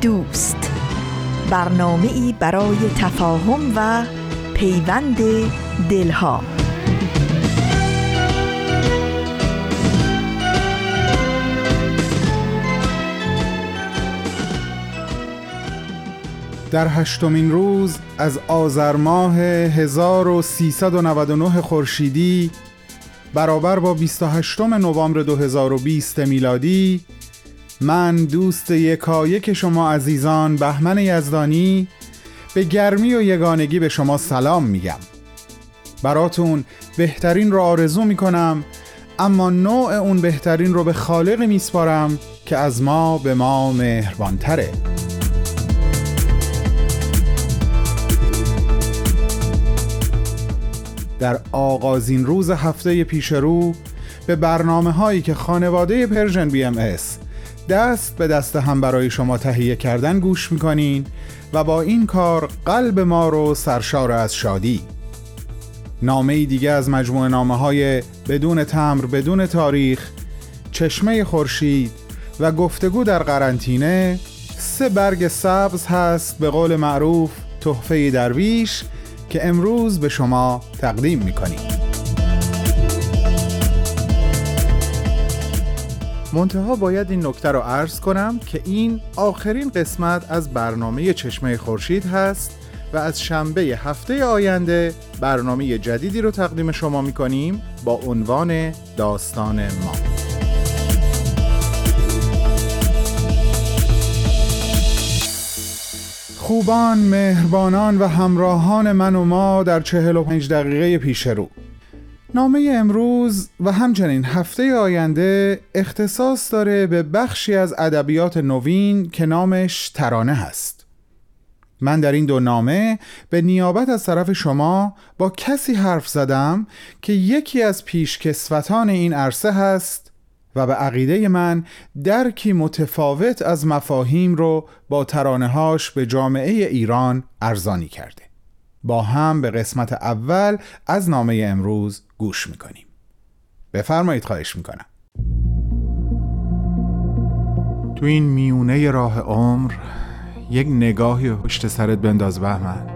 دوست. برنامه ای برای تفاهم و پیوند دلها. در هشتمین روز از آذر ماه 1399 خورشیدی برابر با 28 نوامبر 2020 میلادی من دوست یکایک شما عزیزان بهمن یزدانی به گرمی و یگانگی به شما سلام میگم. براتون بهترین رو آرزو می‌کنم اما نوع اون بهترین رو به خالق میسپارم که از ما به ما مهربانتره. در آغازین روز هفته پیش رو به برنامه هایی که خانواده Persian BM دست به دست هم برای شما تهیه کردن گوش می‌کنین و با این کار قلب ما رو سرشار از شادی. نامه دیگه از مجموعه نامه های بدون تمبر بدون تاریخ چشمه خورشید و گفتگو در قرنطینه سه برگ سبز هست به قول معروف تحفه درویش که امروز به شما تقدیم می‌کنیم. منتها باید این نکته رو عرض کنم که این آخرین قسمت از برنامه چشمه خورشید هست و از شنبه هفته آینده برنامه جدیدی رو تقدیم شما می‌کنیم با عنوان داستان ما. خوبان، مهربانان و همراهان من و ما در چهل و پنج دقیقه پیش رو. نامه امروز و همچنین هفته آینده اختصاص داره به بخشی از ادبیات نوین که نامش ترانه هست. من در این دو نامه به نیابت از طرف شما با کسی حرف زدم که یکی از پیشکسوتان این عرصه هست و به عقیده من درکی متفاوت از مفاهیم رو با ترانه هاش به جامعه ایران ارزانی کرده. با هم به قسمت اول از نامه امروز گوش می‌کنیم. بفرمایید خواهش می‌کنم. تو این میونه راه عمر یک نگاهی پشت سرت بنداز بهمن.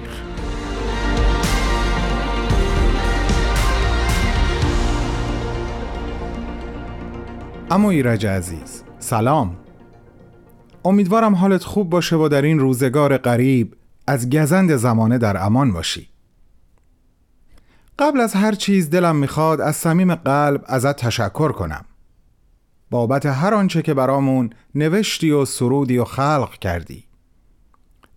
اما ایرج عزیز سلام. امیدوارم حالت خوب باشه و در این روزگار قریب از گزند زمانه در امان باشی. قبل از هر چیز دلم می‌خواد از صمیم قلب ازت تشکر کنم. بابت هر آنچه که برامون نوشتی و سرودی و خلق کردی.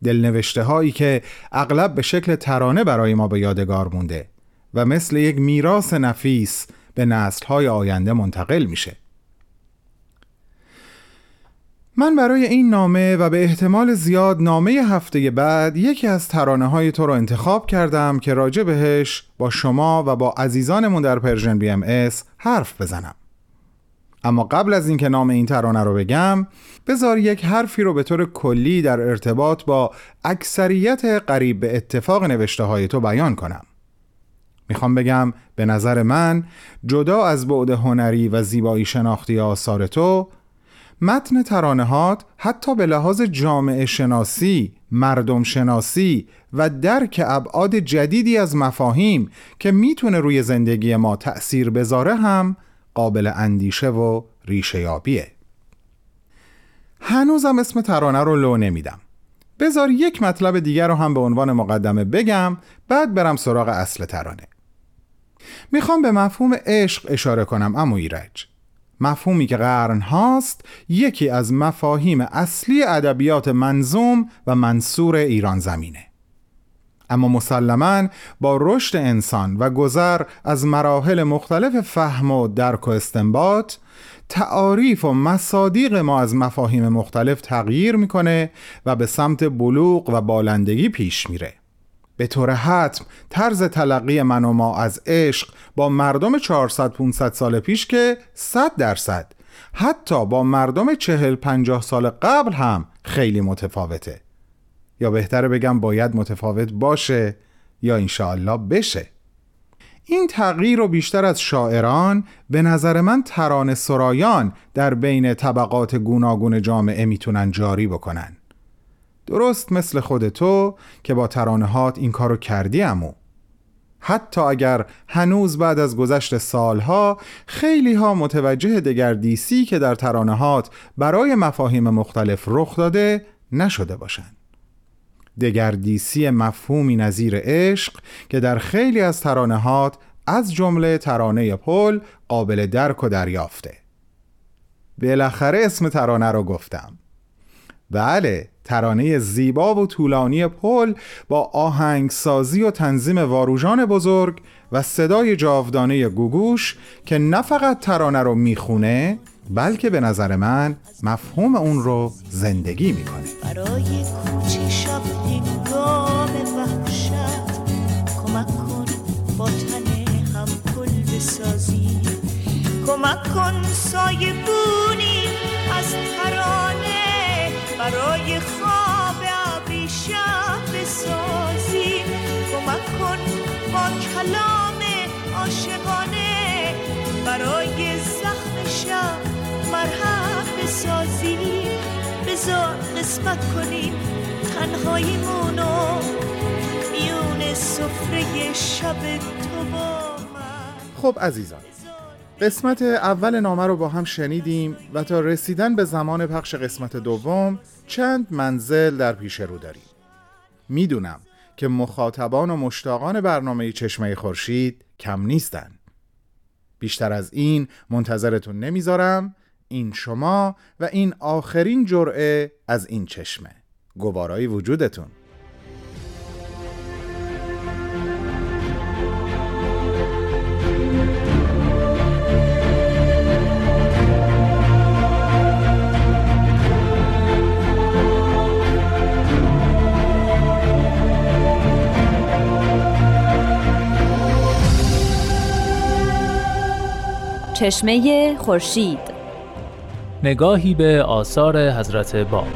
دلنوشته هایی که اغلب به شکل ترانه برای ما به یادگار مونده و مثل یک میراث نفیس به نسل های آینده منتقل میشه. من برای این نامه و به احتمال زیاد نامه هفته بعد یکی از ترانه های تو رو انتخاب کردم که راجع بهش با شما و با عزیزانمون در Persian BMS حرف بزنم. اما قبل از اینکه نام این ترانه رو بگم بذار یک حرفی رو به طور کلی در ارتباط با اکثریت قریب به اتفاق نوشته های تو بیان کنم. می‌خوام بگم به نظر من جدا از بعد هنری و زیبایی شناختی آثار تو متن ترانهات حتی به لحاظ جامعه شناسی، مردم شناسی و درک ابعاد جدیدی از مفاهیم که می‌تونه روی زندگی ما تأثیر بذاره هم قابل اندیشه و ریشه یابیه. هنوزم اسم ترانه رو لو نمیدم. بذار یک مطلب دیگر رو هم به عنوان مقدمه بگم بعد برم سراغ اصل ترانه می‌خوام به مفهوم عشق اشاره کنم امو ایرج مفهومی که قرن هاست یکی از مفاهیم اصلی ادبیات منظوم و منصور ایران زمینه. اما مسلما با رشد انسان و گذر از مراحل مختلف فهم و درک و استنباط تعاریف و مصادیق ما از مفاهیم مختلف تغییر می‌کنه و به سمت بلوغ و بالندگی پیش میره. به طور حتم طرز تلقی من و ما از عشق با مردم 400 500 سال پیش که 100 درصد. حتی با مردم 40 50 سال قبل هم خیلی متفاوته. یا بهتره بگم باید متفاوت باشه یا انشاءالله بشه. این تغییر رو بیشتر از شاعران به نظر من ترانه سرایان در بین طبقات گوناگون جامعه می‌تونن جاری بکنن. درست مثل خود تو که با ترانهات این کارو کردی امو حتی اگر هنوز بعد از گذشت سالها خیلی ها متوجه دگردیسی که در ترانهات برای مفاهیم مختلف رخ داده نشده باشند. دگردیسی مفهومی نظیر عشق که در خیلی از ترانهات از جمله ترانه پل قابل درک و دریافته. بالاخره اسم ترانه رو گفتم. بله ترانه زیبا و طولانی پل با آهنگسازی و تنظیم واروژان بزرگ و صدای جاودانه گوگوش که نه فقط ترانه رو می‌خونه بلکه به نظر من مفهوم اون رو زندگی می‌کنه. برای شب وحشت کمک کن با هم بسازی. کمک کن سایه ترانه برای خواب شب بسازی. کمک کن با کلام عاشقانه. برای زخم شب مرهم بسازی. بذار قسمت کنیم تنهاییمونو میون سفره شب تو با من. خب عزیزان قسمت اول نامه رو با هم شنیدیم و تا رسیدن به زمان پخش قسمت دوم چند منزل در پیش رو داریم. می‌دونم که مخاطبان و مشتاقان برنامه چشمه خورشید کم نیستن. بیشتر از این منتظرتون نمی‌ذارم. این شما و این آخرین جرعه از این چشمه. گوارای وجودتون. چشمه خورشید. نگاهی به آثار حضرت باب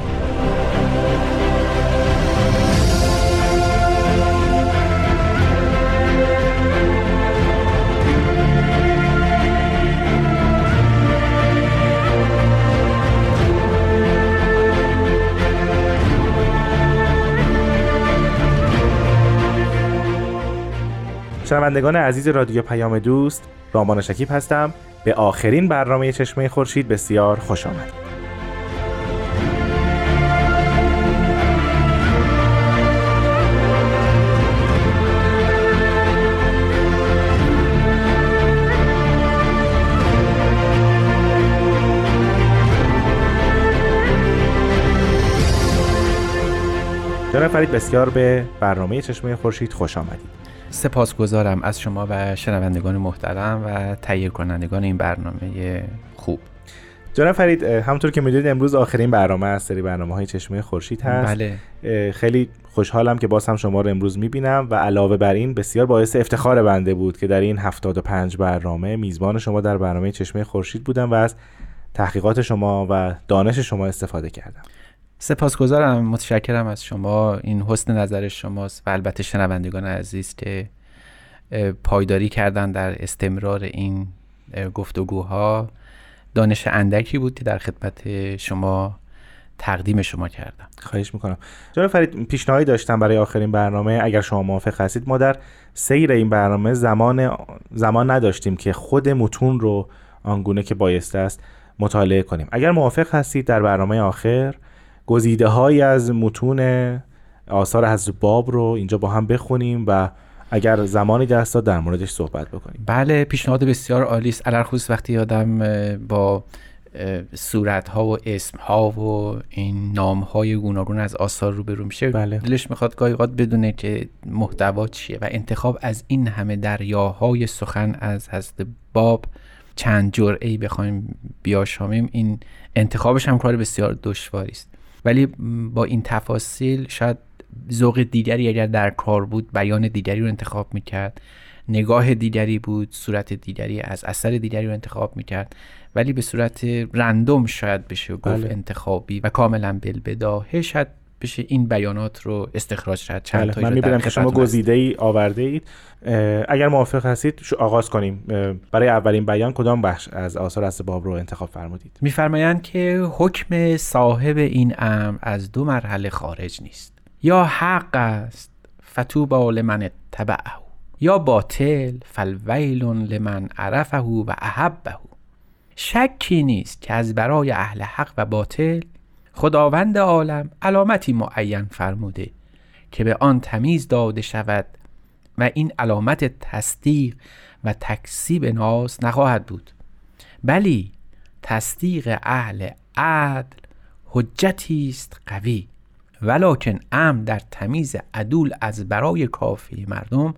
شنوندگان عزیز رادیو پیام دوست رامان شکیب هستم. به آخرین برنامه چشمه خورشید بسیار خوش آمد. جناب فرید بسیار به برنامه چشمه خورشید خوش آمدید سپاسگزارم از شما و شنوندگان محترم و تهیه کنندگان این برنامه خوب. جناب فرید همونطور که می‌دونید امروز آخرین برنامه از سری برنامه های چشمه خورشید هست. بله. خیلی خوشحالم که باز هم شما رو امروز می‌بینم و علاوه بر این بسیار باعث افتخار بنده بود که در این 75 برنامه میزبان شما در برنامه چشمه خورشید بودم و از تحقیقات شما و دانش شما استفاده کردم. سپاسگزارم متشکرم از شما. این حسن نظر شماست و البته شنوندگان عزیز که پایداری کردن در استمرار این گفتگوها. دانش اندکی بود که در خدمت شما تقدیم شما کردم. خواهش می‌کنم. جناب فرید پیشنهادی داشتم برای آخرین برنامه. اگر شما موافق هستید ما در سیر این برنامه زمان زمان نداشتیم که خود متون رو آنگونه که بایسته است مطالعه کنیم. اگر موافق هستید در برنامه آخر گزیده های از متون آثار حضرت باب رو اینجا با هم بخونیم و اگر زمانی دست داد در موردش صحبت بکنیم. بله پیشنهاد بسیار عالی است. خصوص وقتی آدم با صورت ها و اسم ها و این نام های گوناگون از آثار روبرو میشه بله. دلش می‌خواد گاهی بدونه که محتوا چیه و انتخاب از این همه دریاهای سخن از حضرت باب چند جرعه ای بخوایم بیاشامیم این انتخابش هم کار بسیار دشواری است. ولی با این تفاصیل شاید ذوق دیگری اگر در کار بود بیان دیگری رو انتخاب می‌کرد. نگاه دیگری بود صورت دیگری از اثر دیگری رو انتخاب می‌کرد. ولی به صورت رندوم شاید بشه گفت بله. انتخابی و کاملا بلبداهه شاید بشه این بیانات رو استخراج کرد چند بله. من می‌بینم که شما گزیده ای آورده اید. اگر موافق هستید آغاز کنیم. برای اولین بیان کدام بخش از آثار از باب رو انتخاب فرمودید؟ میفرمایند که حکم صاحب این امر از دو مرحله خارج نیست. یا حق است فتوبا لمن تبعه یا باطل فالویل لمن عرفه و احبه. شکی نیست که از برای اهل حق و باطل خداوند عالم علامتی معین فرموده که به آن تمیز داده شود و این علامت تصدیق و تکسیب ناس نخواهد بود. بلی تصدیق اهل عدل حجتی است قوی ولکن امر در تمیز عدول از برای کافی مردم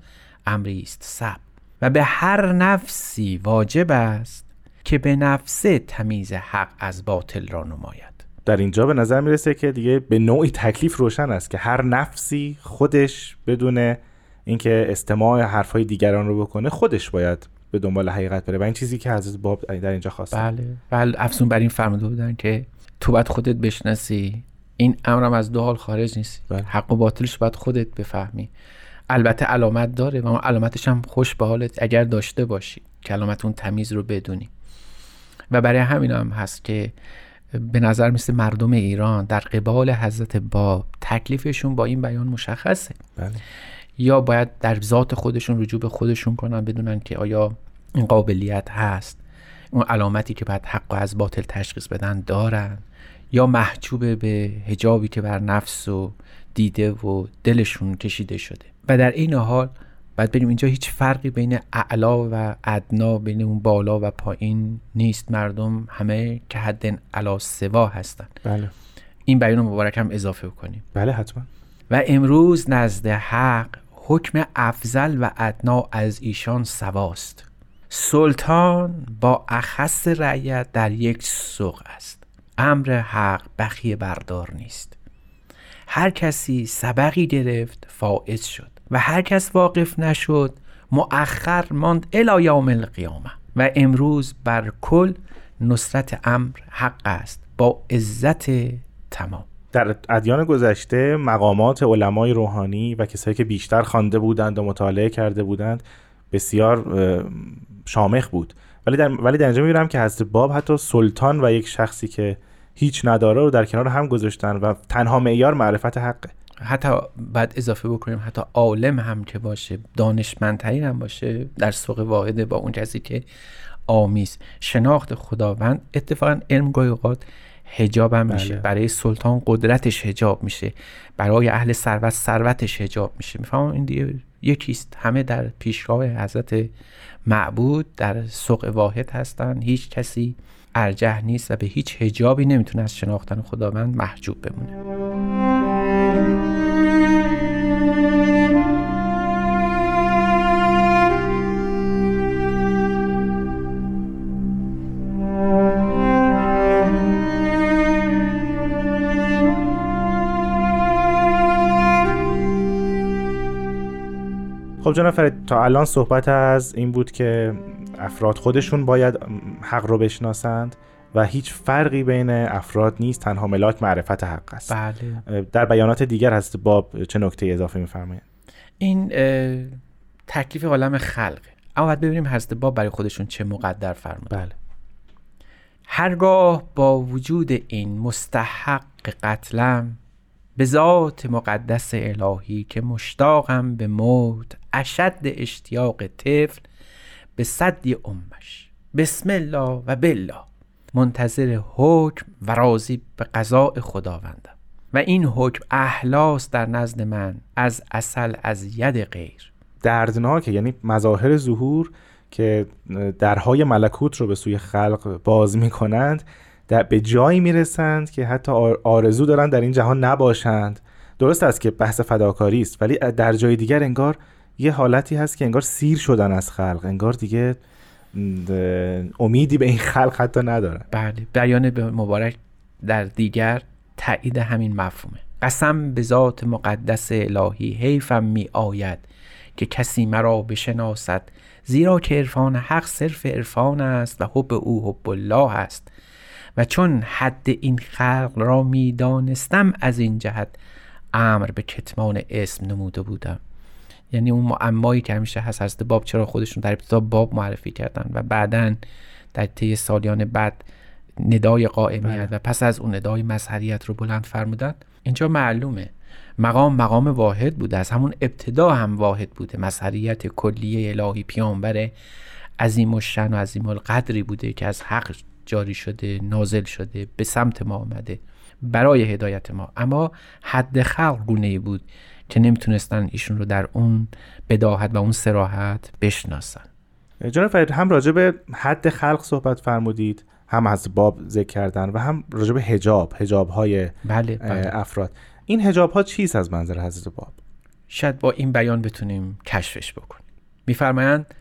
امری است سب و به هر نفسی واجب است که به نفسه تمیز حق از باطل را نماید. در اینجا به نظر می‌رسه که دیگه به نوعی تکلیف روشن است که هر نفسی خودش بدون اینکه استماع حرفهای دیگران رو بکنه خودش باید به دنبال حقیقت بره. و این چیزی که حضرت باب در اینجا خواسته. بله. بله افسون بر این فرموده بودن که تو باید خودت بشناسی. این امرم از دو حال خارج نیست. بله. حق و باطلش باید خودت بفهمی. البته علامت داره و اون علامتش هم خوش به حالت اگر داشته باشی. که علامت اون تمیز رو بدونی. و برای همین هم هست که به نظر مثل مردم ایران در قبال حضرت باب تکلیفشون با این بیان مشخصه. بله. یا باید در ذات خودشون رجوع به خودشون کنن بدونن که آیا این قابلیت هست. اون علامتی که باید حق و از باطل تشخیص بدن دارن. یا محجوب به هجابی که بر نفس و دیده و دلشون کشیده شده. و در این حال باید بریم اینجا هیچ فرقی بین اعلا و ادنا بین اون بالا و پایین نیست. مردم همه که حد علا سوا هستن. بله. این بیان مبارک هم اضافه کنیم بله حتما. و امروز نزد حق حکم افضل و ادنا از ایشان سواست. سلطان با اخص رعیت در یک سوق است. امر حق بخیه بردار نیست. هر کسی سبقی گرفت فائز شد. و هر کس واقف نشد مؤخر ماند الی یوم القیامه و امروز بر کل نصرت امر حق است با عزت تمام. در ادیان گذشته مقامات علمای روحانی و کسایی که بیشتر خوانده بودند و مطالعه کرده بودند بسیار شامخ بود. ولی در, ولی در اینجا می‌بینم که حضرت باب حتی سلطان و یک شخصی که هیچ نداره رو در کنار هم گذاشتن و تنها معیار معرفت حقه. حتی بعد اضافه بکنیم حتی عالم هم که باشه دانشمندترین هم باشه در سوق واحده با اون کسی که آمیز. شناخت خداوند اتفاقا علم گاهی اوقات هجاب هم میشه. بله. برای سلطان قدرتش هجاب میشه. برای اهل ثروت ثروتش هجاب میشه. می‌فهمم این دیگه یکیست همه در پیشگاه حضرت معبود در سوق واحد هستن. هیچ کسی ارجح نیست و به هیچ هجابی نمی‌تونه از شناختن خداوند محجوب بمونه. خب جناب فرید تا الان صحبت از این بود که افراد خودشون باید حق رو بشناسند. و هیچ فرقی بین افراد نیست تنها ملاک معرفت حق است. بله. در بیانات دیگر هست باب چه نکته اضافه میفرمایند این تکلیف عالم خلقه اما باید ببینیم حضرت باب برای خودشون چه مقدر فرمود بله. هرگاه با وجود این مستحق قتلم به ذات مقدس الهی که مشتاقم به موت اشد اشتیاق طفل به صدی امش بسم الله و بالله. منتظر حکم و راضی به قضاء خداوندم و این حکم احلاس در نزد من از اصل از ید غیر. دردناکه یعنی مظاهر ظهور که درهای ملکوت رو به سوی خلق باز می‌کنند در به جایی می‌رسند که حتی آرزو دارن در این جهان نباشند. درست است که بحث فداکاری است ولی در جای دیگر انگار یه حالتی هست که انگار سیر شدن از خلق انگار دیگه امیدی به این خلق حتی ندارن بله بیان به مبارک در دیگر تایید همین مفهومه. قسم به ذات مقدس الهی حیفم می آید که کسی مرا بشناسد زیرا که عرفان حق صرف عرفان است و حب او حب الله است. و چون حد این خلق را می دانستم از این جهت امر به کتمان اسم نموده بودم. یعنی اون معمایی که همیشه هست حضرت باب چرا خودشون در ابتدا باب معرفی کردن و بعدا در طی سالیان بعد ندای قائمیت بله. و پس از اون ندای مظهریت رو بلند فرمودن اینجا معلومه. مقام مقام واحد بوده از همون ابتدا هم واحد بوده. مظهریت کلیه الهی پیامبر عظیم و شن و عظیم القدری بوده که از حق جاری شده نازل شده به سمت ما آمده برای هدایت ما. اما حد خلق گونه بود. که نمی‌تونستن ایشون رو در اون بداهت و اون سراحت بشناسن. جناب فرید هم راجع به حد خلق صحبت فرمودید هم از باب ذکر کردن و هم راجع به هجاب هجاب های بله, بله. افراد. این هجاب ها چیست از منظر حضرت باب؟ شاید با این بیان بتونیم کشفش بکنیم. میفرمایند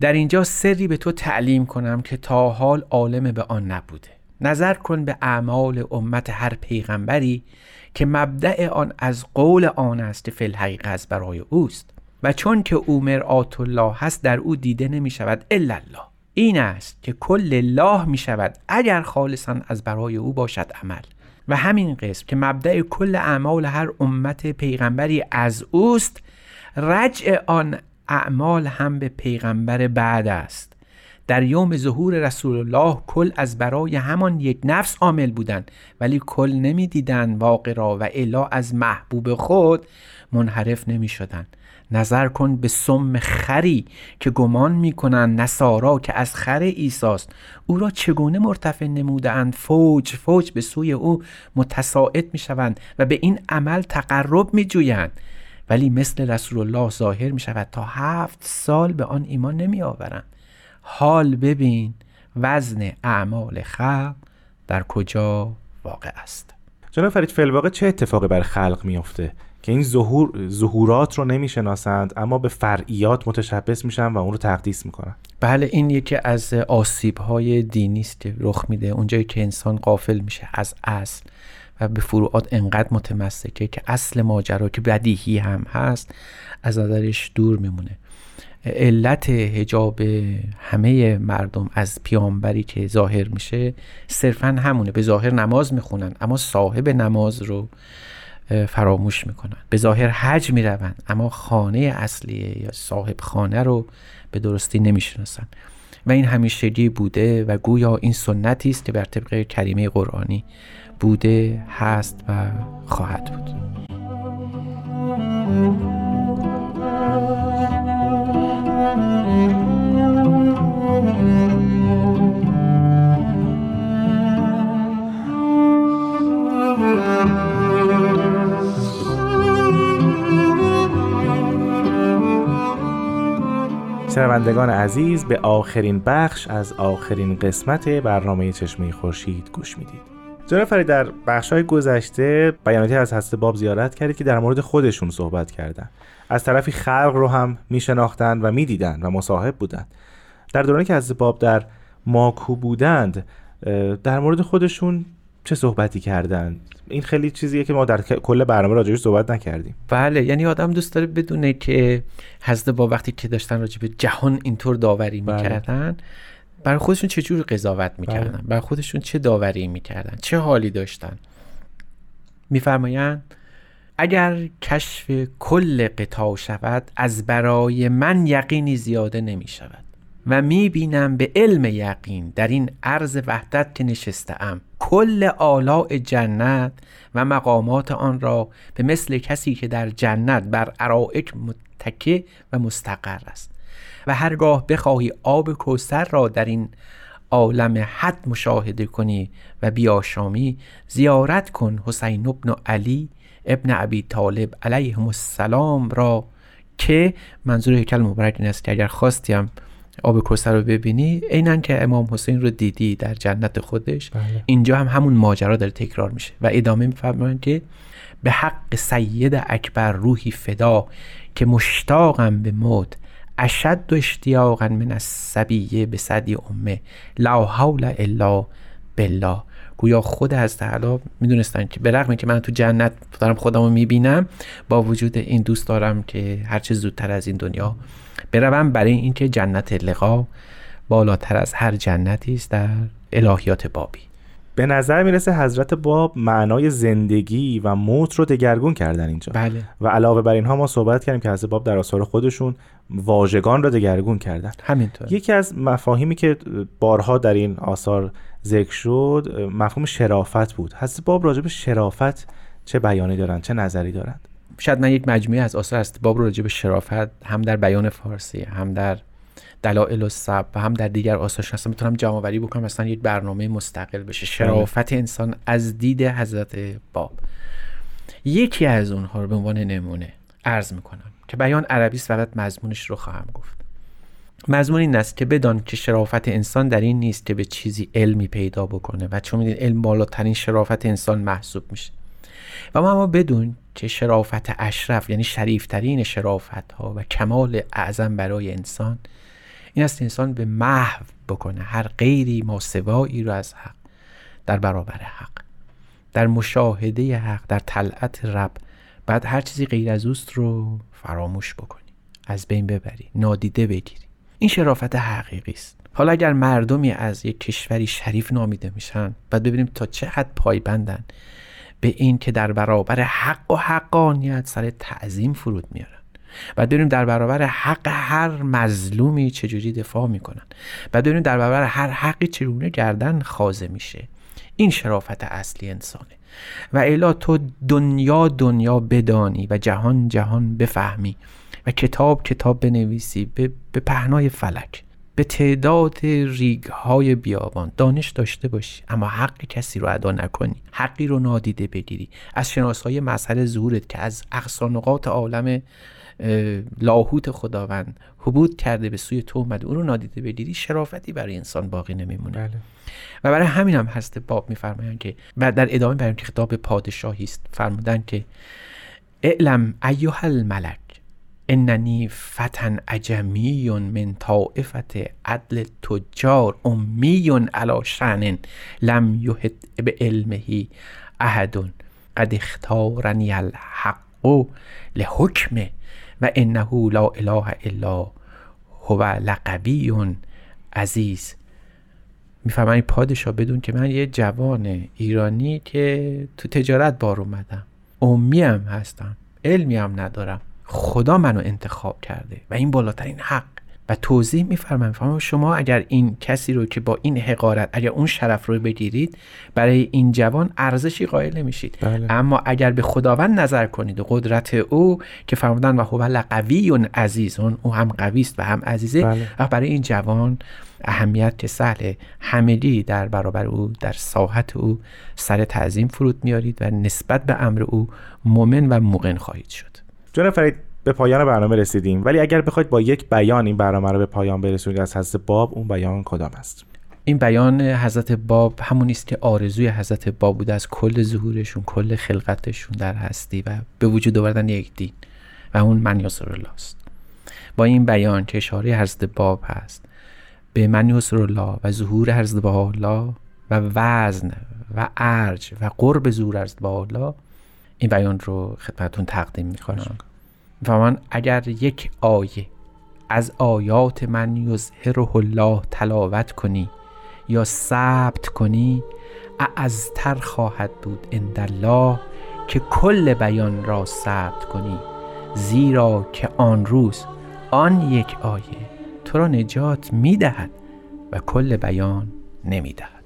در اینجا سری به تو تعلیم کنم که تا حال عالم به آن نبوده. نظر کن به اعمال امت هر پیغمبری که مبدع آن از قول آن است فی الحقیقه برای اوست. و چون که او مرآت الله هست در او دیده نمی شود الا الله. این است که کل الله می شود اگر خالصا از برای او باشد عمل. و همین قسم که مبدع کل اعمال هر امت پیغمبری از اوست رجع آن اعمال هم به پیغمبر بعد است. در یوم ظهور رسول الله کل از برای همان یک نفس عامل بودند ولی کل نمی‌دیدند واقع را و الا از محبوب خود منحرف نمی شدن. نظر کن به سم خری که گمان می‌کنند نصارا که از خر ایساست او را چگونه مرتفع نمودند فوج فوج به سوی او متساعد شوند و به این عمل تقرب میجویند. ولی مثل رسول الله ظاهر می شود تا هفت سال به آن ایمان نمی آورند حال ببین وزن اعمال خلق در کجا واقع است. جناب فرید فلواقع چه اتفاقی بر خلق میافته که این ظهور ظهورات رو نمی‌شناسند اما به فرعیات متشبس میشن و اون رو تقدیس می‌کنن؟ بله این یکی از آسیب های دینی است که رخ میده. اونجایی که انسان قافل میشه از اصل و به فروعات انقدر متمسکه که اصل ماجرا که بدیهی هم هست از نظرش دور میمونه. علت هجاب همه مردم از پیامبری که ظاهر میشه صرفا همونه. به ظاهر نماز می‌خونن اما صاحب نماز رو فراموش می‌کنن. به ظاهر حج می‌روند اما خانه اصلی یا صاحب خانه رو به درستی نمی‌شناسن. و این همیشگی بوده و گویا این سنتی است که بر طبق کریمه قرآنی بوده هست و خواهد بود. شنوندگان عزیز به آخرین بخش از آخرین قسمت برنامه چشمه خورشید گوش می‌دید. جناب فرید در بخش های گذشته بیاناتی از حضرت باب زیارت کردید که در مورد خودشون صحبت کردن. از طرفی خلق رو هم میشناختند و می‌دیدند و مصاحب بودند. در دورانی که حضرت باب در ماکو بودند در مورد خودشون چه صحبتی کردند این خیلی چیزیه که ما در کل برنامه راجعش صحبت نکردیم. بله یعنی آدم دوست داره بدونه که حضرت با وقتی که داشتن راجع به جهان اینطور داوری بله. می‌کردن برای خودشون چه جور قضاوت می‌کردن؟ بله. برای خودشون چه داوری می‌کردن؟ چه حالی داشتن؟ میفرمایند اگر کشف کل قطاع شود از برای من یقینی زیاده نمی شود و می بینم به علم یقین در این عرض وحدت که نشسته ام کل آلاء جنت و مقامات آن را به مثل کسی که در جنت بر ارائک متکه و مستقر است. و هرگاه بخواهی آب کوسر را در این عالم حد مشاهده کنی و بیاشامی زیارت کن حسین ابن علی ابن ابی طالب علیهم السلام را که منظور هیکل مبارک این است که اگر خواستیم آب کوثر رو ببینی عینا که امام حسین رو دیدی در جنت خودش بله. اینجا هم همون ماجرا داره تکرار میشه و ادامه میفرمایند که به حق سید اکبر روحی فدا که مشتاقم به موت اشد و اشتیاقا من السبیه به صدی امه لا حول الا بالله گویا خود از تعالی می‌دونستن که به رغم که من تو جنت دارم خودم رو می‌بینم با وجود این دوست دارم که هرچه زودتر از این دنیا بروم برای اینکه جنت لقا بالاتر از هر جنتی است در الهیات بابی. به نظر می‌رسه حضرت باب معنای زندگی و موت رو دگرگون کردن اینجا. بله. و علاوه بر اینها ما صحبت کردیم که حضرت باب در آثار خودشون واژگان رو دگرگون کردن. همینطور. یکی از مفاهیمی که بارها در این آثار ذکر شد مفهوم شرافت بود. حضرت باب راجع به شرافت چه بیانی دارن چه نظری دارند؟ شاید من یک مجموعه از آثار است باب رو راجع به شرافت هم در بیان فارسی هم در دلائل الصبر و هم در دیگر آثارش هستم. می‌تونم جمع آوری بکنم مثلا یک برنامه مستقل بشه. شرافت انسان از دید حضرت باب. یکی از اونها رو به عنوان نمونه عرض می‌کنم که بیان عربی است فقط مضمونش رو خواهم گفت. مضمون این است که بدان که شرافت انسان در این نیست که به چیزی علمی پیدا بکنه و چون میدین علم بالاترین شرافت انسان محسوب میشه. و ما بدون که شرافت اشرف یعنی شریفترین شرافت ها و کمال اعظم برای انسان این است انسان به محو بکنه هر غیری ماسوایی رو از حق در برابر حق در مشاهده حق در طلعت رب بعد هر چیزی غیر از اوست رو فراموش بکنی از بین ببری نادیده بگیری. این شرافت حقیقی است. حالا اگر مردمی از یک کشوری شریف نامیده میشن بعد ببینیم تا چه حد پایبندن. به این که در برابر حق و حقانیت سر تعظیم فرود میارن. بعد ببینیم در برابر حق هر مظلومی چجوری دفاع می‌کنن. بعد ببینیم در برابر هر حقی چگونه گردن خازه میشه. این شرافت اصلی انسانه. و الا تو دنیا دنیا بدانی و جهان جهان بفهمی. و کتاب کتاب بنویسی به, به پهنای فلک. به تعداد ریگ های بیابان دانش داشته باشی. اما حق کسی رو ادا نکنی. حقی رو نادیده بگیری. از شناسای مظهر ظهورت که از اقصانقات عالم لاهوت خداوند حبود کرده به سوی تو اومده اون رو نادیده بگیری شرافتی برای انسان باقی نمیمونه. بله. و برای همین هم هست باب میفرمایند که و در ادامه برای که خطاب پادشاهی است فرمودن که اعلم ایها الملک اننی فتن عجمی من طائفت عدل تجار امی علی شأن لم یحط به علمه احد قد اختارنی الحق لحکمه و انه لا اله الا هو لقبی عزیز. می‌فهمن پادشاه بدون که من یه جوان ایرانی که تو تجارت بار اومدم. امی هم هستم. علمی هم ندارم. خدا منو انتخاب کرده و این بالاترین حق و توضیح میفرمم میفرمم شما اگر این کسی رو که با این حقارت اگر اون شرف رو بگیرید برای این جوان ارزشی قائل نمیشید بله. اما اگر به خداوند نظر کنید و قدرت او که فرمودن و هو لقوی عزیز اون او هم قوی است و هم عزیزه بله. و برای این جوان اهمیت که سهل همگی در برابر او در ساحت او سر تعظیم فرود میارید و نسبت به امر او مؤمن و موقن خواهید شد جناب فرید به پایان برنامه رسیدیم ولی اگر بخواید با یک بیان این برنامه رو به پایان برسونید از حضرت باب اون بیان کدام است؟ این بیان حضرت باب همون است که آرزوی حضرت باب بوده از کل ظهورشون کل خلقتشون در هستی و به وجود آوردن یک دین و اون من الله است. با این بیان که اشاره حضرت باب هست به من الله و ظهور حضرت الله و وزن و ارج و قرب ظهور حضرت الله این بیان رو خدمتون تقدیم می‌کنم. و من اگر یک آیه از آیات من یظهره الله تلاوت کنی یا ثبت کنی اعزتر خواهد بود الله که کل بیان را ثبت کنی. زیرا که آن روز آن یک آیه تو را نجات می‌دهد و کل بیان نمی‌دهد.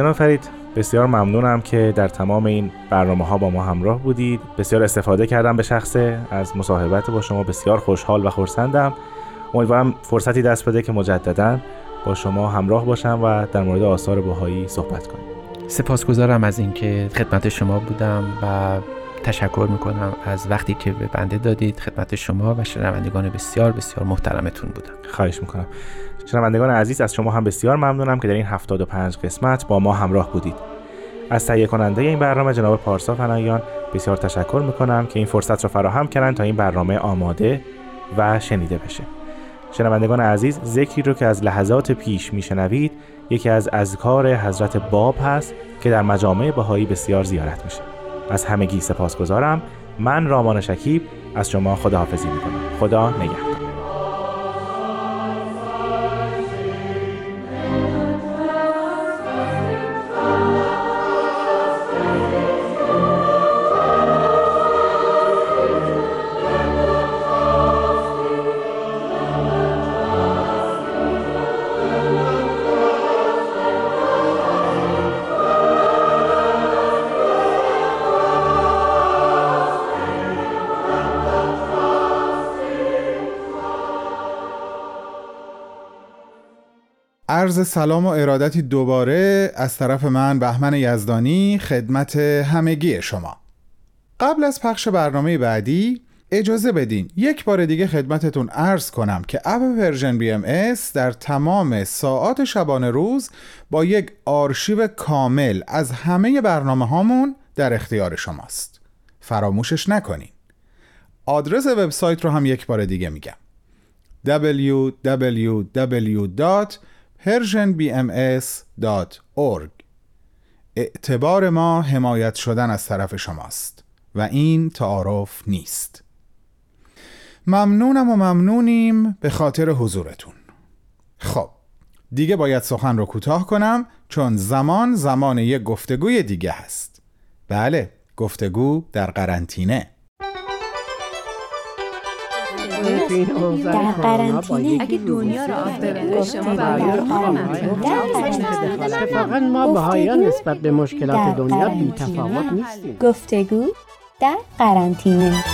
جناب فرید بسیار ممنونم که در تمام این برنامه ها با ما همراه بودید. بسیار استفاده کردم به شخصه از مصاحبت با شما بسیار خوشحال و خورسندم امیدوارم فرصتی دست بده که مجددا با شما همراه باشم و در مورد آثار بهایی صحبت کنیم. سپاسگزارم از اینکه خدمت شما بودم و تشکر می‌کنم از وقتی که به بنده دادید خدمت شما و شنوندگان بسیار بسیار محترمتون بودم. خواهش می‌کنم. شنوندگان عزیز از شما هم بسیار ممنونم که در این 75 قسمت با ما همراه بودید. از تهیه کننده این برنامه جناب پارسا فنایان بسیار تشکر می‌کنم که این فرصت را فراهم کردن تا این برنامه آماده و شنیده بشه. شنوندگان عزیز ذکری رو که از لحظات پیش میشنوید یکی از اذکار حضرت باب هست که در مجامع بهایی بسیار زیارت میشه. از همگی سپاسگزارم. من رامان شکیب از شما خداحافظی می‌کنم. خدا نگهدار. سلام و ارادتی دوباره از طرف من بهمن یزدانی خدمت همگی شما. قبل از پخش برنامه بعدی اجازه بدین یک بار دیگه خدمتتون عرض کنم که اپ Persian BMS در تمام ساعات شبانه روز با یک آرشیو کامل از همه برنامه هامون در اختیار شماست. فراموشش نکنین. آدرس وبسایت رو هم یک بار دیگه میگم. www. persianbms.org اعتبار ما حمایت شدن از طرف شماست و این تعارف نیست. ممنونم و ممنونیم به خاطر حضورتون. خب دیگه باید سخن رو کوتاه کنم چون زمان زمان یک گفتگوی دیگه هست. بله گفتگو در قرنطینه. در قرنطینه. اگه دنیا رو آب ببره فقط ما بهایان نسبت به مشکلات دنیا بی تفاوت نیستیم. گفتگو در قرنطینه.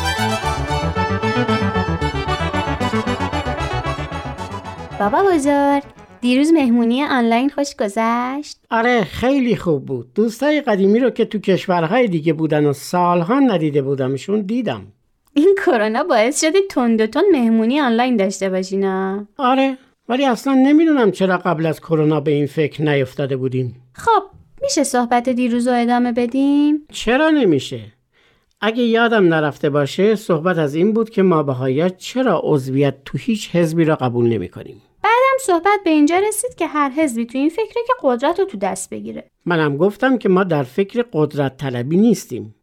بابا بزرگ دیروز مهمونی آنلاین خوش گذشت؟ آره خیلی خوب بود. دوستای قدیمی رو که تو کشورهای دیگه بودن و سالها ندیده بودمشون دیدم. این کرونا باعث شده تند و تند مهمونی آنلاین داشته باشینا آره ولی اصلا نمی‌دونم چرا قبل از کرونا به این فکر نیفتاده بودیم خب میشه صحبت دیروز رو ادامه بدیم؟ چرا نمیشه؟ اگه یادم نرفته باشه صحبت از این بود که ما بهایت چرا عضویت تو هیچ حزبی را قبول نمی کنیم. بعدم صحبت به اینجا رسید که هر حزبی تو این فکره که قدرت رو تو دست بگیره. منم گفتم که ما در فکر قدرت طلبی نیستیم.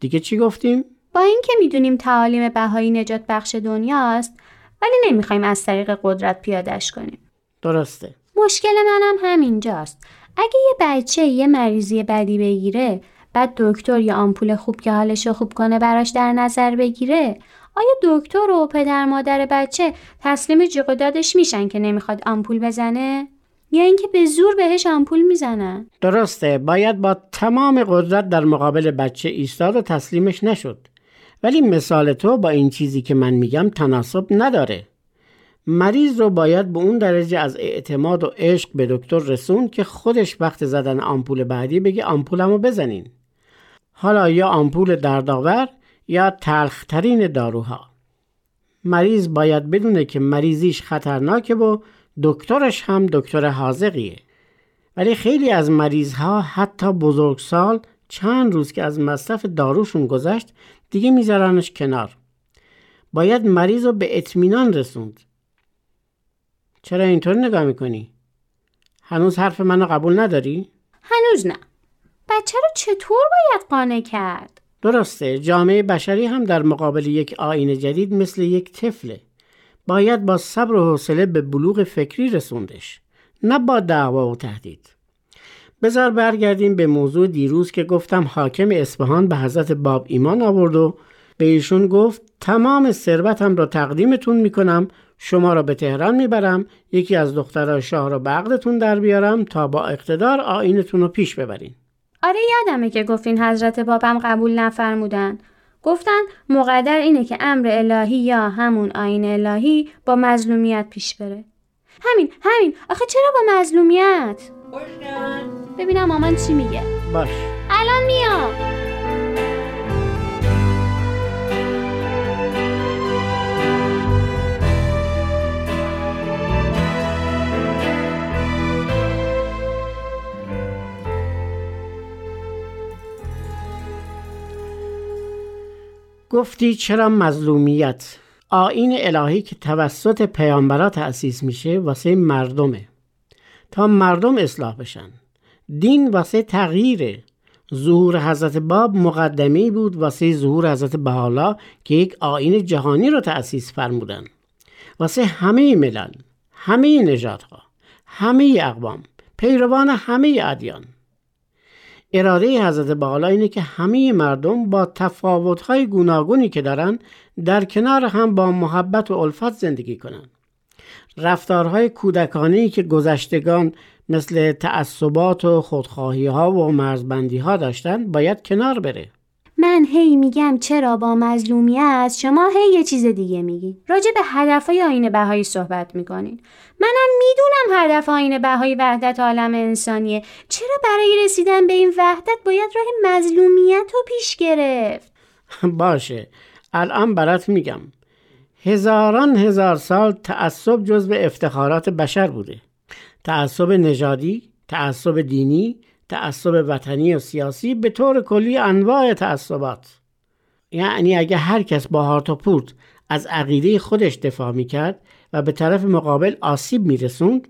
دیگه چی گفتیم؟ با اینکه می‌دونیم تعالیم بهایی نجات بخش دنیاست ولی نمی‌خوایم از طریق قدرت پیادش کنیم. درسته. مشکل منم همینجاست. اگه یه بچه یه مریضی بدی بگیره بعد دکتر یا آمپول خوب که حالش رو خوب کنه براش در نظر بگیره آیا دکتر و پدر مادر بچه تسلیم جیغ دادش میشن که نمی‌خواد آمپول بزنه یا اینکه به زور بهش آمپول می‌زنن درسته باید با تمام قدرت در مقابل بچه ایستاد و تسلیمش نشد ولی مثال تو با این چیزی که من میگم تناسب نداره. مریض رو باید به اون درجه از اعتماد و عشق به دکتر رسون که خودش وقت زدن آمپول بعدی بگه آمپولمو بزنین. حالا یا آمپول دردآور یا تلخترین داروها. مریض باید بدونه که مریضیش خطرناکه و دکترش هم دکتر حاضقیه ولی خیلی از مریض ها حتی بزرگسال چند روز که از مصرف داروشون گذشت دیگه میذارنش کنار باید مریض رو به اطمینان رسوند چرا اینطور نگاه می‌کنی؟ هنوز حرف منو قبول نداری؟ هنوز نه بچه رو چطور باید قانع کرد؟ درسته جامعه بشری هم در مقابل یک آین جدید مثل یک طفله باید با صبر و حوصله به بلوغ فکری رسوندش نه با دعوا و تهدید بذار برگردیم به موضوع دیروز که گفتم حاکم اصفهان به حضرت باب ایمان آورد و به ایشون گفت تمام ثروتم را تقدیمتون می‌کنم شما را به تهران می‌برم یکی از دخترای شاه را به عقدتون در بیارم تا با اقتدار آینتون رو پیش ببرین. آره یادمه که گفتین حضرت بابم قبول نفرمودن. گفتن مقدر اینه که امر الهی یا همون آین الهی با مظلومیت پیش بره. همین همین. آخه چرا با مظلومیت؟ ببینم مامان چی میگه. باش. الان میام. گفتی چرا مظلومیت؟ آین الهی که توسط پیامبرا تأسیس میشه واسه مردمه. تا مردم اصلاح بشن. دین واسه تغییره. ظهور حضرت باب مقدمی بود واسه ظهور حضرت بحالا که یک آین جهانی رو تأسیس فرمودن. واسه همه ملل همه نژادها همه اقوام پیروان همه ادیان. اراده حضرت بالا اینه که همه مردم با تفاوت‌های گوناگونی که دارن در کنار هم با محبت و الفت زندگی کنند. رفتارهای کودکانه که گذشتگان مثل تعصبات و خودخواهی ها و مرزبندی ها داشتن باید کنار بره. من هی میگم چرا با مظلومیت شما هی یه چیز دیگه میگی. راجع به هدفهای آین بهایی صحبت می‌کنین. منم می‌دونم هدف آین بهایی وحدت عالم انسانیه. چرا برای رسیدن به این وحدت باید راه مظلومیت رو پیش گرفت؟ باشه. الان برات میگم. هزاران هزار سال تعصب جزو افتخارات بشر بوده. تعصب نژادی تعصب دینی تعصب وطنی و سیاسی به طور کلی انواع تعصبات. یعنی اگه هر کس با هارت و پورت از عقیده خودش دفاع می‌کرد و به طرف مقابل آسیب میرسوند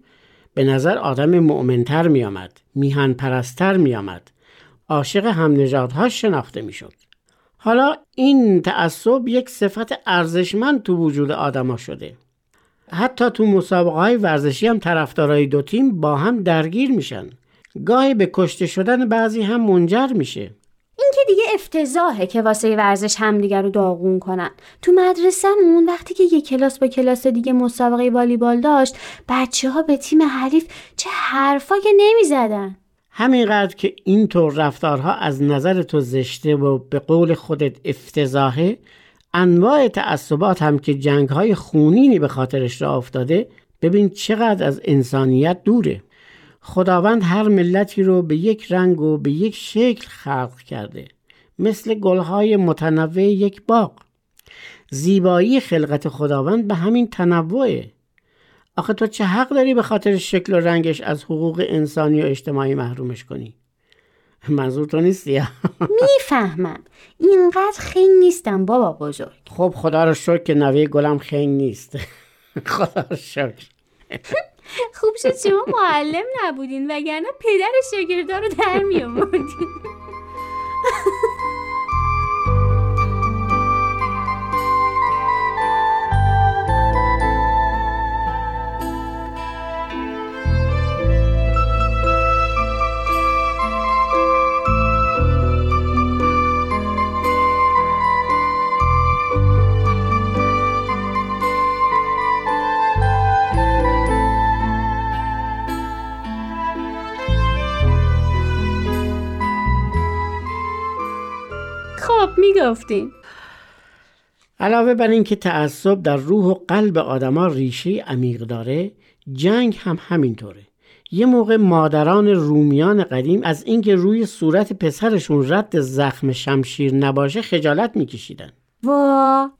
به نظر آدم مؤمنتر میآمد میهن پرستر میآمد عاشق هم نژادهاش شناخته می‌شد. حالا این تعصب یک صفت ارزشمند تو وجود آدما شده. حتی تو مسابقه های ورزشی هم طرفدارای دو تیم با هم درگیر میشن. گاهی به کشته شدن بعضی هم منجر میشه. این که دیگه افتضاحه که واسه ورزش همدیگه رو داغون کنن. تو مدرسهمون وقتی که یه کلاس با کلاس دیگه مسابقه والیبال داشت بچه ها به تیم حریف چه حرفا که نمی‌زدن. همینقدر که اینطور رفتارها از نظر تو زشته و به قول خودت افتضاحه انواع تعصبات هم که جنگ های خونینی به خاطرش را افتاده ببین چقدر از انسانیت دوره. خداوند هر ملتی رو به یک رنگ و به یک شکل خلق کرده مثل گلهای متنوع یک باغ. زیبایی خلقت خداوند به همین تنوعه. آخه تو چه حق داری به خاطر شکل و رنگش از حقوق انسانی و اجتماعی محرومش کنی؟ منظور تو نیستی؟ می‌فهمم. اینقدر خنگ نیستم بابا بزرگ. خب خدا رو شکر که نوه گلم خنگ نیست. خدا رو شکر. خوب شد شما معلم نبودین وگرنه پدر شاگردا رو در می می‌گفتین. علاوه بر اینکه تعصب در روح و قلب آدما ریشه عمیق داره جنگ هم همینطوره. یه موقع مادران رومیان قدیم از اینکه روی صورت پسرشون رد زخم شمشیر نباشه خجالت میکشیدن. وا.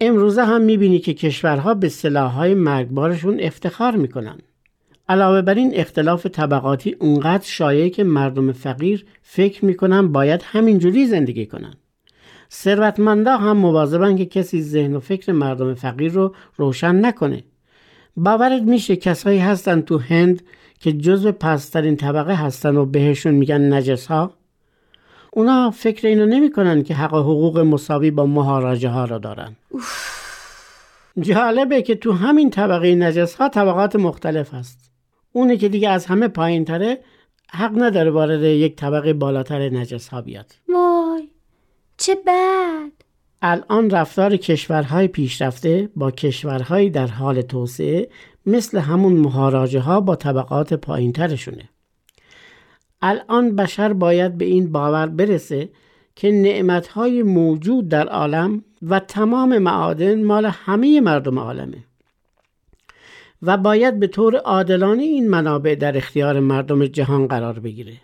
امروزه هم می‌بینی که کشورها به سلاحهای مرگبارشون افتخار می‌کنن. علاوه بر این اختلاف طبقاتی اونقدر شایعه که مردم فقیر فکر می‌کنن باید همینجوری زندگی کنن. ثروتمندا هم مواظبن که کسی ذهن و فکر مردم فقیر رو روشن نکنه. باورت میشه کسایی هستن تو هند که جزو پسترین طبقه هستن و بهشون میگن نجس ها اونا فکر اینو نمی‌کنن که حق و حقوق مساوی با مهاراجه ها را دارن جالبه که تو همین طبقه نجس ها طبقات مختلف هست. اونی که دیگه از همه پایین تره حق نداره وارد یک طبقه بالاتر نجس ها بیاد. وای چه بد. الان رفتار کشورهای پیشرفته با کشورهای در حال توسعه مثل همون مهاراجه ها با طبقات پایین ترشونه. الان بشر باید به این باور برسه که نعمتهای موجود در عالم و تمام معادن مال همه مردم عالمه. و باید به طور عادلانه این منابع در اختیار مردم جهان قرار بگیره.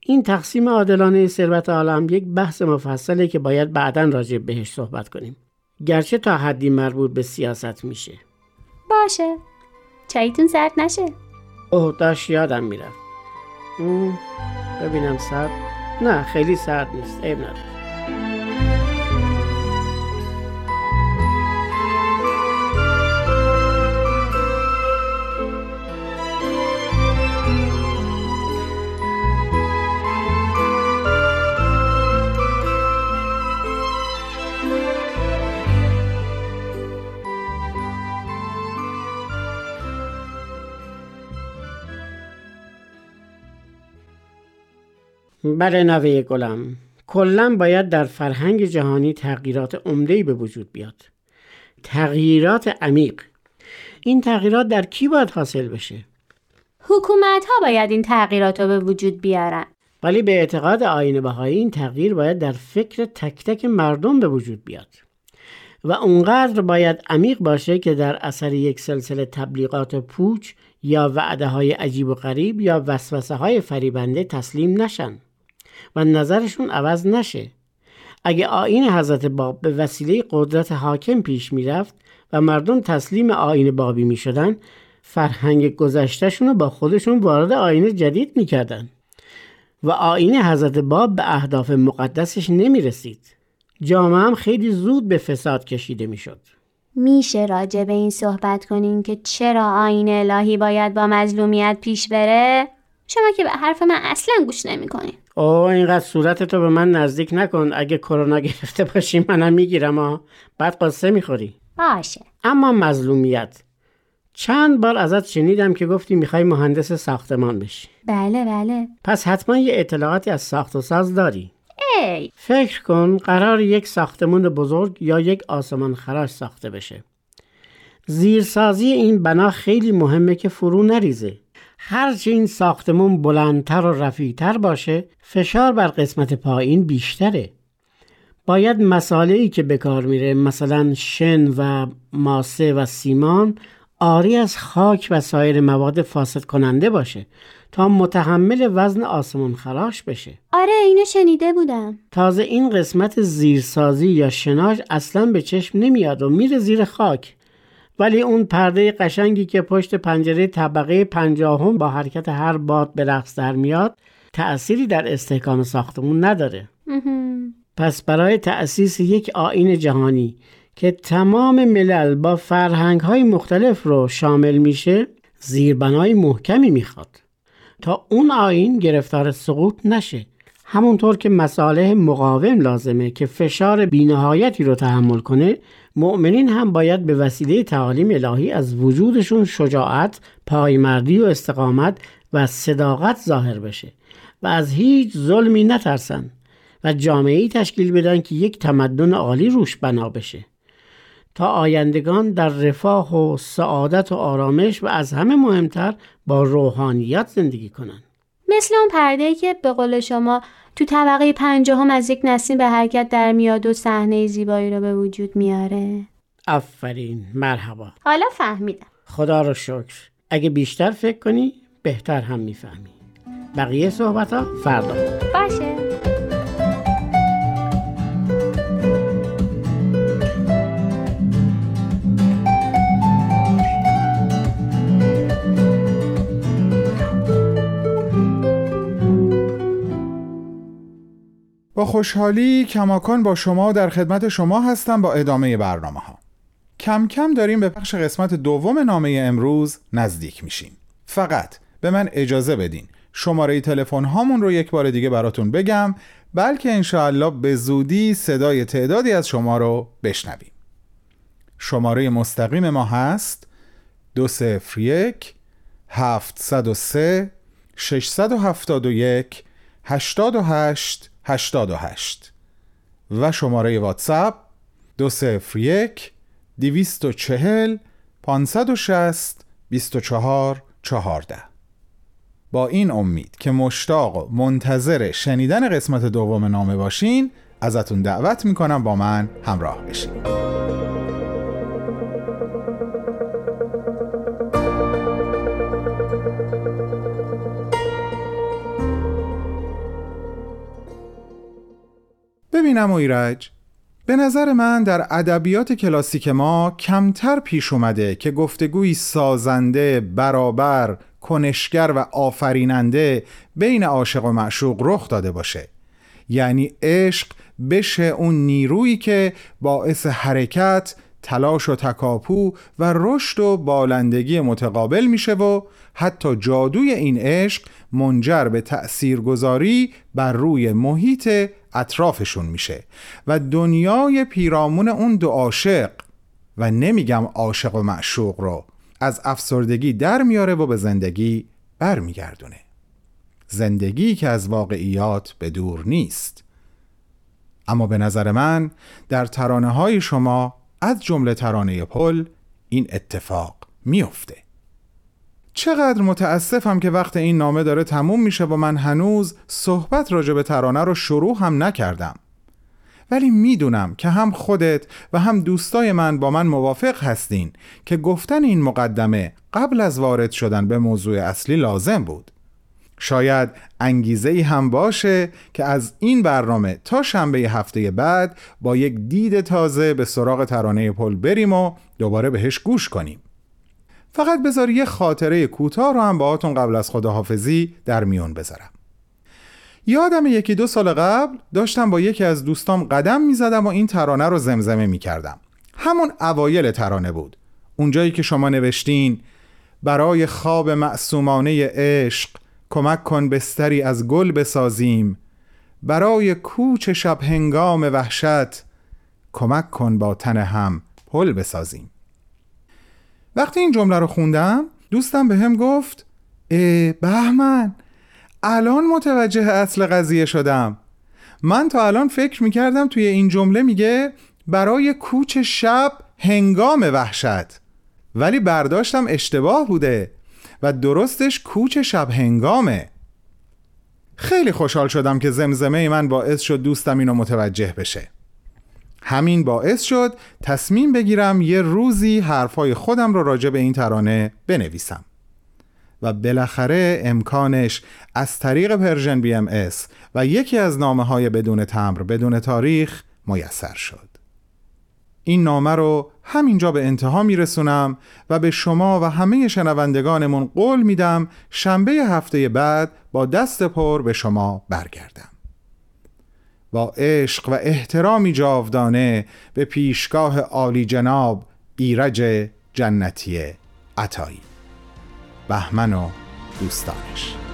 این تقسیم عادلانه ثروت عالم یک بحث مفصله که باید بعدا راجع بهش صحبت کنیم. گرچه تا حدی مربوط به سیاست میشه. باشه چایتون سرد نشه اوه داشت یادم می‌رفت ببینم سرد نه خیلی سرد نیست عیب نداره بله نوه گلم. کلا باید در فرهنگ جهانی تغییرات عمده‌ای به وجود بیاد. تغییرات عمیق. این تغییرات در کی باید حاصل بشه؟ حکومت ها باید این تغییرات رو به وجود بیارن. ولی به اعتقاد آین بهایی این تغییر باید در فکر تک تک مردم به وجود بیاد. و اونقدر باید عمیق باشه که در اثر یک سلسله تبلیغات پوچ یا وعده های عجیب و غریب یا وسوسه های فریبنده تسلیم نشن. و نظرشون عوض نشه اگه آین حضرت باب به وسیله قدرت حاکم پیش می‌رفت و مردم تسلیم آین بابی می شدن فرهنگ گذشتهشون رو با خودشون وارد آین جدید می‌کردن و آین حضرت باب به اهداف مقدسش نمی رسید. جامعه هم خیلی زود به فساد کشیده می شد. میشه راجع به این صحبت کنین که چرا آین الهی باید با مظلومیت پیش بره؟ شما که به حرف من اصلا گوش نمی کنین. اوه اینقدر صورتتو به من نزدیک نکن. اگه کرونا گرفته باشی منم می‌گیرم ها بعد قصه می‌خوری. باشه. اما مظلومیت. چند بار ازت شنیدم که گفتی می‌خوای مهندس ساختمان بشی. بله بله. پس حتما یه اطلاعاتی از ساخت و ساز داری. ای. فکر کن قرار یک ساختمون بزرگ یا یک آسمان خراش ساخته بشه. زیرسازی این بنا خیلی مهمه که فرو نریزه. هرچه این ساختمون بلندتر و رفیعتر باشه فشار بر قسمت پایین بیشتره. باید مساله که به کار میره مثلا شن و ماسه و سیمان آری از خاک و سایر مواد فاسد کننده باشه تا متحمل وزن آسمان خراش بشه. آره اینو شنیده بودم. تازه این قسمت زیرسازی یا شناج اصلا به چشم نمیاد و میره زیر خاک. ولی اون پرده قشنگی که پشت پنجره طبقه پنجاهم با حرکت هر باد به رقص در میاد تأثیری در استحکام ساختمون نداره. پس برای تأسیس یک آین جهانی که تمام ملل با فرهنگ های مختلف رو شامل میشه زیربنای محکمی می‌خواد. تا اون آین گرفتار سقوط نشه. همونطور که مساله مقاوم لازمه که فشار بینهایتی رو تحمل کنه مؤمنین هم باید به وسیله تعالیم الهی از وجودشون شجاعت، پایمردی و استقامت و صداقت ظاهر بشه و از هیچ ظلمی نترسن و جامعه تشکیل بدن که یک تمدن عالی روش بنا بشه تا آیندگان در رفاه و سعادت و آرامش و از همه مهمتر با روحانیت زندگی کنند. مثل اون پرده که به قول شما تو طبقه پنجاهم از یک نسیم به حرکت در میاد و صحنه زیبایی رو به وجود میاره. آفرین مرحبا. حالا فهمیدم. خدا رو شکر. اگه بیشتر فکر کنی بهتر هم می‌فهمی. بقیه صحبت ها فردا. باشه. با خوشحالی کماکان با شما در خدمت شما هستم با ادامه برنامه ها کم کم داریم به بخش قسمت دوم نامه امروز نزدیک میشیم. فقط به من اجازه بدین شماره تلفن هامون رو یک بار دیگه براتون بگم بلکه انشاءالله به زودی صدای تعدادی از شما رو بشنویم. شماره مستقیم ما هست دو سفر یک هفت و سه ششصد و هفتاد و یک هشتاد و هشت 88 و شماره واتساپ دو صفر یک دیویست و چهل پانصد و شست بیست و چهار چهارده. با این امید که مشتاق و منتظر شنیدن قسمت دوم نامه باشین ازتون دعوت می‌کنم با من همراه بشین. ببینم ایرج. به نظر من در ادبیات کلاسیک ما کمتر پیش اومده که گفتگوی سازنده، برابر، کنشگر و آفریننده بین عاشق و معشوق رخ داده باشه. یعنی عشق بشه اون نیرویی که باعث حرکت، تلاش و تکاپو و رشد و بالندگی متقابل میشه و حتی جادوی این عشق منجر به تأثیرگذاری بر روی محیط اطرافشون میشه و دنیای پیرامون اون دو عاشق و نمیگم عاشق و معشوق رو از افسردگی در میاره و به زندگی برمیگردونه. زندگی که از واقعیات به دور نیست. اما به نظر من در ترانه های شما از جمله ترانه پل این اتفاق میفته چقدر متاسفم که وقت این نامه داره تموم میشه و من هنوز صحبت راجع به ترانه رو شروع هم نکردم. ولی می‌دونم که هم خودت و هم دوستای من با من موافق هستین که گفتن این مقدمه قبل از وارد شدن به موضوع اصلی لازم بود. شاید انگیزه ای هم باشه که از این برنامه تا شنبه هفته بعد با یک دید تازه به سراغ ترانه پل بریم و دوباره بهش گوش کنیم. فقط بذار یه خاطره کوتاه رو هم باهاتون قبل از خداحافظی در میون بذارم. یادم یکی دو سال قبل داشتم با یکی از دوستام قدم می‌زدم و این ترانه رو زمزمه می‌کردم. همون اوایل ترانه بود. اونجایی که شما نوشتین برای خواب معصومانه عشق کمک کن بستری از گل بسازیم. برای کوچ شب هنگام وحشت کمک کن با تن هم پل بسازیم. وقتی این جمله رو خوندم دوستم به هم گفت اه بهمن الان متوجه اصل قضیه شدم. من تا الان فکر می‌کردم توی این جمله میگه برای کوچ شب هنگام وحشت. ولی برداشتم اشتباه بوده. و درستش کوچ شب هنگامه. خیلی خوشحال شدم که زمزمه من باعث شد دوستم اینو متوجه بشه. همین باعث شد تصمیم بگیرم یه روزی حرفای خودم رو راجع به این ترانه بنویسم. و بالاخره امکانش از طریق Persian BMS و یکی از نامه های بدون تمبر بدون تاریخ میسر شد. این نامه رو همینجا به انتها میرسونم و به شما و همه شنوندگانمون قول میدم شنبه هفته بعد با دست پر به شما برگردم. با عشق و احترامی جاودانه به پیشگاه عالی جناب ایرج جنتی عطایی. بهمن و دوستانش.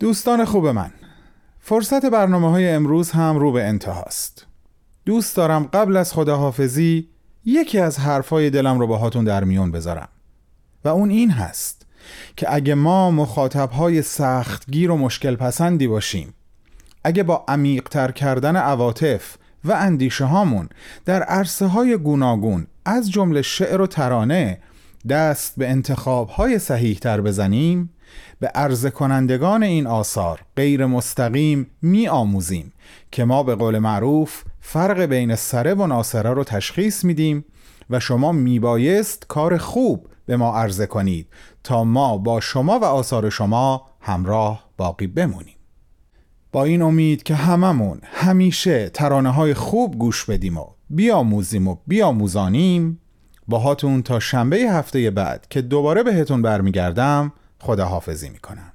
دوستان خوب من فرصت برنامه های امروز هم رو به انتهاست. دوست دارم قبل از خداحافظی یکی از حرفای دلم رو باهاتون در میون بذارم. و اون این هست که اگه ما مخاطبهای سختگیر و مشکل پسندی باشیم اگه با عمیقتر کردن عواطف و اندیشه هامون در عرصه های گوناگون از جمله شعر و ترانه دست به انتخاب های صحیح تر بزنیم به عرض کنندگان این آثار غیر مستقیم می آموزیم که ما به قول معروف فرق بین سره و ناسره رو تشخیص میدیم و شما میبایست کار خوب به ما عرضه کنید تا ما با شما و آثار شما همراه باقی بمونیم. با این امید که هممون همیشه ترانه های خوب گوش بدیم و بیاموزیم و بیاموزانیم باهاتون تا شنبه هفته بعد که دوباره بهتون برمیگردم خداحافظی می‌کنم.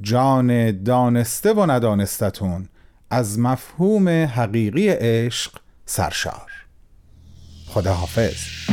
جان دانسته و ندانستتون از مفهوم حقیقی عشق سرشار. خداحافظ.